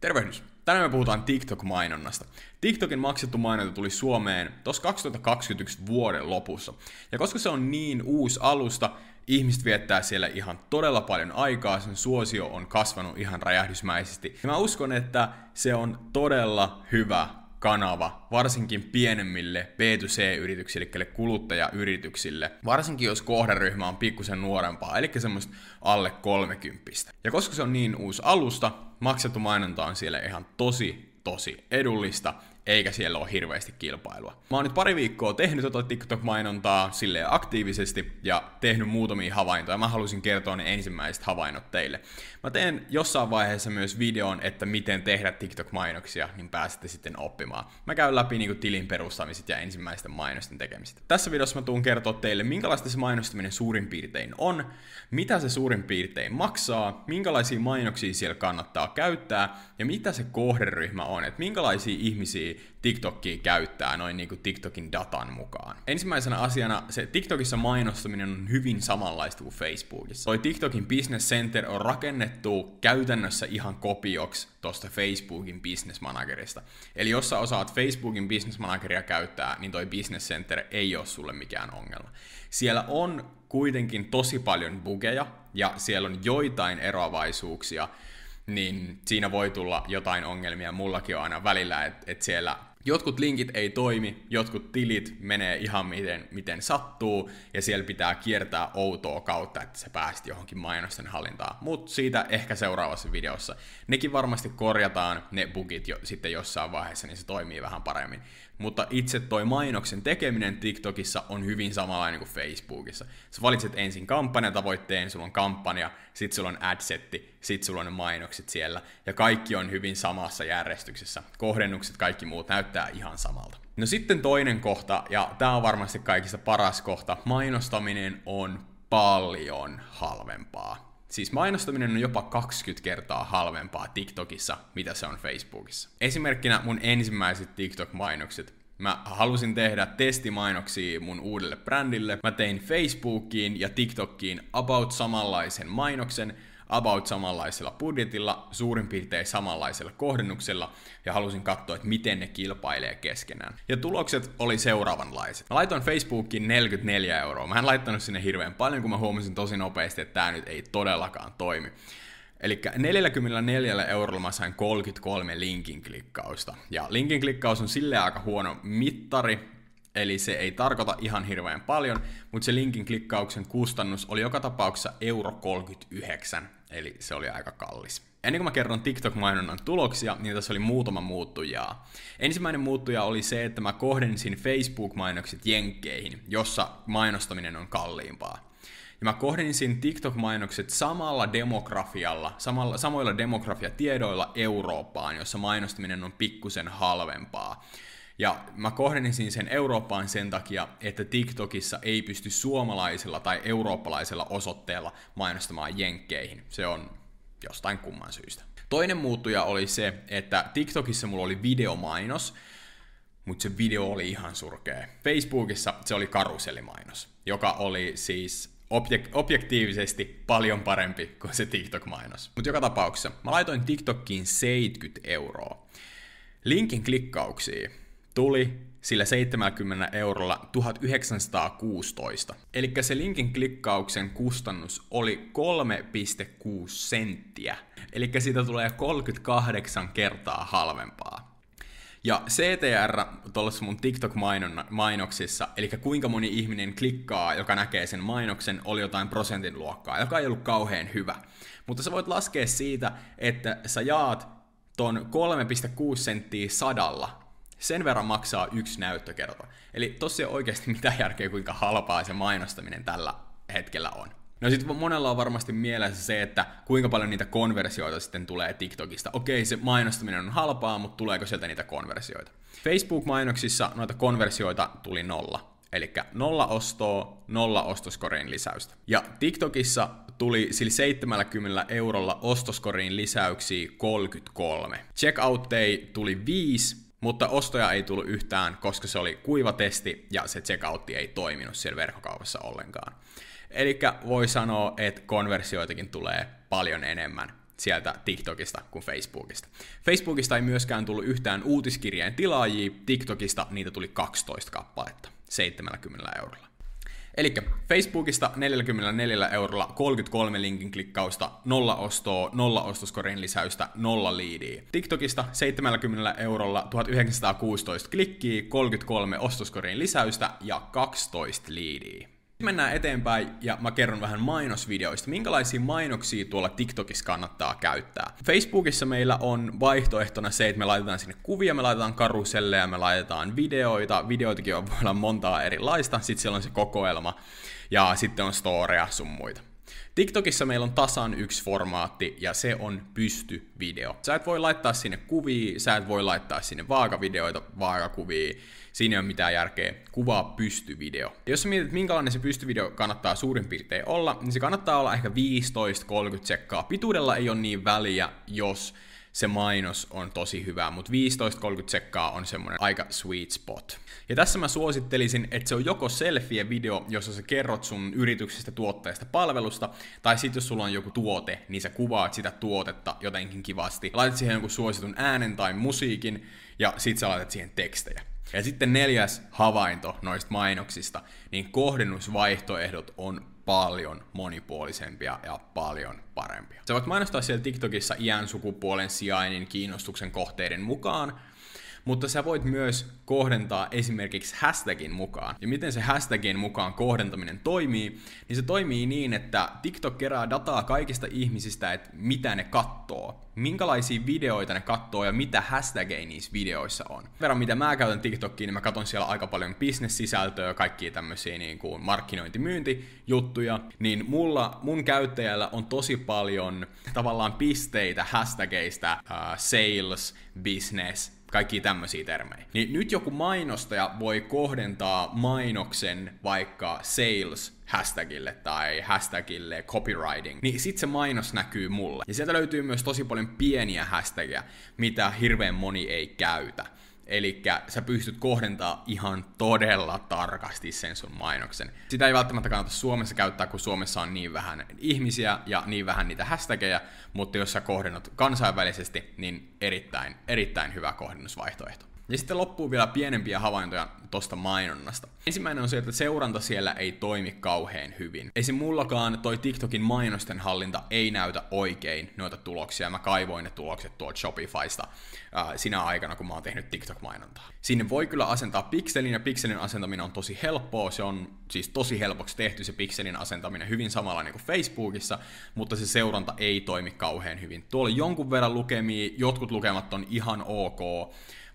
Tervehdys! Tänään me puhutaan TikTok-mainonnasta. TikTokin maksettu mainonta tuli Suomeen tuossa 2021 vuoden lopussa. Ja koska se on niin uusi alusta, ihmiset viettää siellä ihan todella paljon aikaa, sen suosio on kasvanut ihan räjähdysmäisesti. Ja mä uskon, että se on todella hyvä kanava, varsinkin pienemmille B2C-yrityksille, eli kuluttajayrityksille, varsinkin jos kohderyhmä on pikkusen nuorempaa, eli semmoista alle 30. Ja koska se on niin uusi alusta, maksettu mainonta on siellä ihan tosi, tosi edullista, eikä siellä ole hirveästi kilpailua. Mä oon nyt pari viikkoa tehnyt tota TikTok-mainontaa silleen aktiivisesti ja tehnyt muutamia havaintoja. Mä halusin kertoa ne ensimmäiset havainnot teille. Mä teen jossain vaiheessa myös videon, että miten tehdä TikTok-mainoksia, niin pääsette sitten oppimaan. Mä käyn läpi niinku tilin perustamiset ja ensimmäisten mainosten tekemistä. Tässä videossa mä tuun kertoa teille, minkälaista se mainostaminen suurin piirtein on, mitä se suurin piirtein maksaa, minkälaisia mainoksia siellä kannattaa käyttää ja mitä se kohderyhmä on, että minkälaisia ihmisiä TikTokia käyttää noin niin kuin TikTokin datan mukaan. Ensimmäisenä asiana se TikTokissa mainostaminen on hyvin samanlaista kuin Facebookissa. Toi TikTokin Business Center on rakennettu käytännössä ihan kopioksi tuosta Facebookin Business Managerista. Eli jos sä osaat Facebookin Business Manageria käyttää, niin toi Business Center ei ole sulle mikään ongelma. Siellä on kuitenkin tosi paljon bugeja, ja siellä on joitain eroavaisuuksia, niin siinä voi tulla jotain ongelmia. Mullakin on aina välillä, että et siellä jotkut linkit ei toimi, jotkut tilit menee ihan miten, miten sattuu, ja siellä pitää kiertää outoa kautta, että sä pääsit johonkin mainosten hallintaan. Mutta siitä ehkä seuraavassa videossa. Nekin varmasti korjataan, ne bugit jo, sitten jossain vaiheessa, niin se toimii vähän paremmin. Mutta itse toi mainoksen tekeminen TikTokissa on hyvin samanlainen kuin Facebookissa. Sä valitset ensin kampanjatavoitteen, sulla on kampanja, sit sulla on adsetti, sit sulla on ne mainokset siellä, ja kaikki on hyvin samassa järjestyksessä. Kohdennukset, kaikki muut näyttää ihan samalta. No sitten toinen kohta, ja tämä on varmasti kaikista paras kohta, mainostaminen on paljon halvempaa. Siis mainostaminen on jopa 20 kertaa halvempaa TikTokissa, mitä se on Facebookissa. Esimerkkinä mun ensimmäiset TikTok-mainokset. Mä halusin tehdä testimainoksia mun uudelle brändille. Mä tein Facebookiin ja TikTokiin about samanlaisen mainoksen, about samanlaisella budjetilla, suurin piirtein samanlaisella kohdennuksella, ja halusin katsoa, että miten ne kilpailee keskenään. Ja tulokset oli seuraavanlaiset. Mä laitoin Facebookiin 44 euroa. Mä en laittanut sinne hirveän paljon, kun mä huomasin tosi nopeasti, että tää nyt ei todellakaan toimi. Eli 44 eurolla mä sain 33 linkin klikkausta. Ja linkin klikkaus on silleen aika huono mittari, Eli se ei tarkoita ihan hirveän paljon, mutta se linkin klikkauksen kustannus oli joka tapauksessa euro 39, eli se oli aika kallis. Ennen kuin mä kerron TikTok-mainonnan tuloksia, niin tässä oli muutama muuttujaa. Ensimmäinen muuttuja oli se, että mä kohdensin Facebook-mainokset jenkkeihin, jossa mainostaminen on kalliimpaa. Ja mä kohdensin TikTok-mainokset samalla demografialla, samalla, samoilla demografiatiedoilla Eurooppaan, jossa mainostaminen on pikkusen halvempaa. Ja mä kohdensin sen Eurooppaan sen takia, että TikTokissa ei pysty suomalaisella tai eurooppalaisella osoitteella mainostamaan jenkkeihin. Se on jostain kumman syystä. Toinen muuttuja oli se, että TikTokissa mulla oli videomainos, mutta se video oli ihan surkea. Facebookissa se oli karusellimainos, joka oli siis objek- objektiivisesti paljon parempi kuin se TikTok-mainos. Mutta joka tapauksessa mä laitoin TikTokkiin 70 euroa. Linkin klikkauksia tuli sillä 70 eurolla 1916. Eli se linkin klikkauksen kustannus oli 3,6 senttiä. Eli siitä tulee 38 kertaa halvempaa. Ja CTR tuollaisessa mun TikTok-mainoksissa, eli kuinka moni ihminen klikkaa, joka näkee sen mainoksen, oli jotain prosentin luokkaa, joka ei ollut kauhean hyvä. Mutta sä voit laskea siitä, että sä jaat ton 3,6 senttiä sadalla, sen verran maksaa yksi näyttökerta. Eli tossa ei ole oikeasti mitään järkeä, kuinka halpaa se mainostaminen tällä hetkellä on. No sitten monella on varmasti mielessä se, että kuinka paljon niitä konversioita sitten tulee TikTokista. Okei, se mainostaminen on halpaa, mutta tuleeko sieltä niitä konversioita? Facebook-mainoksissa noita konversioita tuli nolla. Eli nolla ostoa, nolla ostoskoriin lisäystä. Ja TikTokissa tuli sillä 70 eurolla ostoskoriin lisäyksiä 33. Checkoutteja tuli 5, mutta ostoja ei tullut yhtään, koska se oli kuiva testi ja se checkoutti ei toiminut siellä verkkokaupassa ollenkaan. Eli voi sanoa, että konversioitakin tulee paljon enemmän sieltä TikTokista kuin Facebookista. Facebookista ei myöskään tullut yhtään uutiskirjeen tilaajia, TikTokista niitä tuli 12 kappaletta 70 eurolla. Eli Facebookista 44 eurolla 33 linkin klikkausta, nolla ostoa, nolla ostoskorin lisäystä, nolla liidiä. TikTokista 70 eurolla 1916 klikkiä, 33 ostoskorin lisäystä ja 12 liidiä. Mennään eteenpäin ja mä kerron vähän mainosvideoista, minkälaisia mainoksia tuolla TikTokissa kannattaa käyttää. Facebookissa meillä on vaihtoehtona se, että me laitetaan sinne kuvia, me laitetaan karuselleja, me laitetaan videoita, videoitakin on voi olla montaa erilaista, sitten siellä on se kokoelma ja sitten on storeja sun muita. TikTokissa meillä on tasan yksi formaatti, ja se on pystyvideo. Sä et voi laittaa sinne kuvia, sä et voi laittaa sinne vaakavideoita, vaakakuvia, siinä ei ole mitään järkeä. Kuvaa pystyvideo. Ja jos sä mietit, minkälainen se pystyvideo kannattaa suurin piirtein olla, niin se kannattaa olla ehkä 15-30 sekkaa. Pituudella ei ole niin väliä, jos se mainos on tosi hyvä, mutta 15-30 sekkaa on semmoinen aika sweet spot. Ja tässä mä suosittelisin, että se on joko selfie-video, jossa sä kerrot sun yrityksestä, tuotteesta, palvelusta, tai sitten jos sulla on joku tuote, niin sä kuvaat sitä tuotetta jotenkin kivasti. Laitat siihen joku suositun äänen tai musiikin, ja sit sä laitat siihen tekstejä. Ja sitten neljäs havainto noista mainoksista, niin kohdennusvaihtoehdot on paljon monipuolisempia ja paljon parempia. Sä voit mainostaa siellä TikTokissa iän, sukupuolen, sijainnin, kiinnostuksen kohteiden mukaan, mutta sä voit myös kohdentaa esimerkiksi hashtagin mukaan. Ja miten se hashtagin mukaan kohdentaminen toimii, niin se toimii niin, että TikTok kerää dataa kaikista ihmisistä, että mitä ne kattoo, minkälaisia videoita ne kattoo ja mitä hashtageja niissä videoissa on. Verran mitä mä käytän TikTokiin, niin mä katson siellä aika paljon business-sisältöä, kaikkia tämmöisiä niin kuin markkinointimyyntijuttuja, niin mulla, mun käyttäjällä on tosi paljon tavallaan pisteitä hashtageista, uh, sales, business, kaikki tämmöisiä termejä. Niin nyt joku mainostaja voi kohdentaa mainoksen vaikka sales hashtagille tai hashtagille copywriting, niin sit se mainos näkyy mulle. Ja sieltä löytyy myös tosi paljon pieniä hashtagia, mitä hirveän moni ei käytä. Eli sä pystyt kohdentaa ihan todella tarkasti sen sun mainoksen. Sitä ei välttämättä kannata Suomessa käyttää, kun Suomessa on niin vähän ihmisiä ja niin vähän niitä hashtageja, mutta jos sä kohdennat kansainvälisesti, niin erittäin, erittäin hyvä kohdennusvaihtoehto. Ja sitten loppuu vielä pienempiä havaintoja tuosta mainonnasta. Ensimmäinen on se, että seuranta siellä ei toimi kauhean hyvin. Esim. mullakaan toi TikTokin mainosten hallinta ei näytä oikein noita tuloksia. Mä kaivoin ne tulokset tuolta Shopifysta ää, sinä aikana, kun mä oon tehnyt TikTok-mainontaa. Sinne voi kyllä asentaa pikselin, ja pikselin asentaminen on tosi helppoa. Se on siis tosi helpoksi tehty se pikselin asentaminen, hyvin samanlainen kuin Facebookissa, mutta se seuranta ei toimi kauhean hyvin. Tuolla jonkun verran lukemia, jotkut lukemat on ihan ok,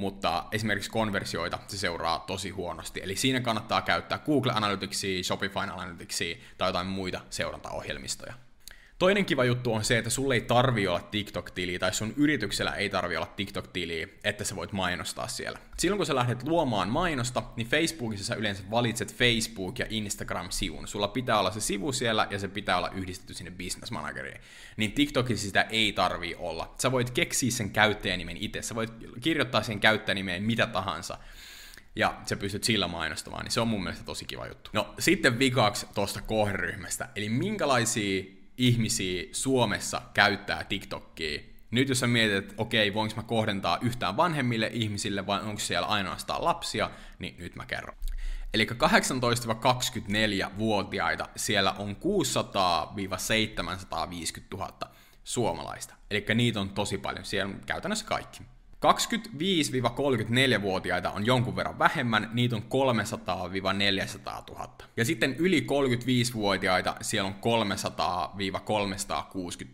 mutta esimerkiksi konversioita se seuraa tosi huonosti. Eli siinä kannattaa käyttää Google Analyticsia, Shopify Analyticsia tai jotain muita seurantaohjelmistoja. Toinen kiva juttu on se, että sulle ei tarvi olla TikTok-tili tai sun yrityksellä ei tarvi olla TikTok-tiliä, että sä voit mainostaa siellä. Silloin kun sä lähdet luomaan mainosta, niin Facebookissa sä yleensä valitset Facebook- ja Instagram-sivun. Sulla pitää olla se sivu siellä ja se pitää olla yhdistetty sinne Business Manageriin. Niin TikTokissa sitä ei tarvi olla. Sä voit keksiä sen käyttäjänimen itse. Sä voit kirjoittaa sen käyttäjänimeen mitä tahansa ja sä pystyt sillä mainostamaan, niin se on mun mielestä tosi kiva juttu. No sitten vikaksi tuosta kohderyhmästä, eli minkälaisia ihmisiä Suomessa käyttää TikTokia. Nyt jos sä mietit, että okei, voinko mä kohdentaa yhtään vanhemmille ihmisille vai onko siellä ainoastaan lapsia, niin nyt mä kerron. Eli 18-24-vuotiaita siellä on 600-750 000 suomalaista. Eli niitä on tosi paljon, siellä on käytännössä kaikki. 25-34-vuotiaita on jonkun verran vähemmän, niitä on 300-400 000. Ja sitten yli 35-vuotiaita siellä on 300-360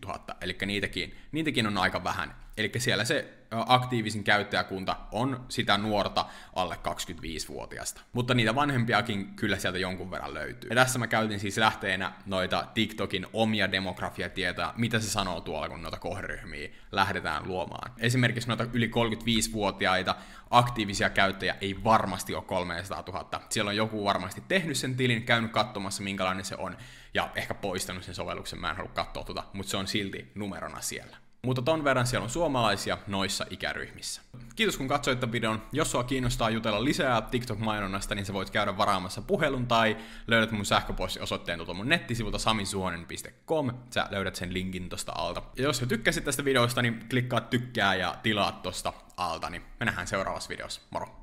000, eli niitäkin, niitäkin on aika vähän. Eli siellä se aktiivisin käyttäjäkunta on sitä nuorta alle 25-vuotiaasta. Mutta niitä vanhempiakin kyllä sieltä jonkun verran löytyy. Ja tässä mä käytin siis lähteenä noita TikTokin omia demografiatietoja, mitä se sanoo tuolla, kun noita kohderyhmiä lähdetään luomaan. Esimerkiksi noita yli 35-vuotiaita aktiivisia käyttäjiä ei varmasti ole 300 000. Siellä on joku varmasti tehnyt sen tilin, käynyt katsomassa minkälainen se on, ja ehkä poistanut sen sovelluksen, mä en halua katsoa tuota, mutta se on silti numerona siellä. Mutta ton verran siellä on suomalaisia noissa ikäryhmissä. Kiitos kun katsoit tämän videon. Jos sua kiinnostaa jutella lisää TikTok-mainonnasta, niin sä voit käydä varaamassa puhelun tai löydät mun sähköpostiosoitteen tuolta mun nettisivulta samisuonen.com. Sä löydät sen linkin tosta alta. Ja jos sä tykkäsit tästä videosta, niin klikkaa tykkää ja tilaa tosta alta, niin me nähdään seuraavassa videossa. Moro!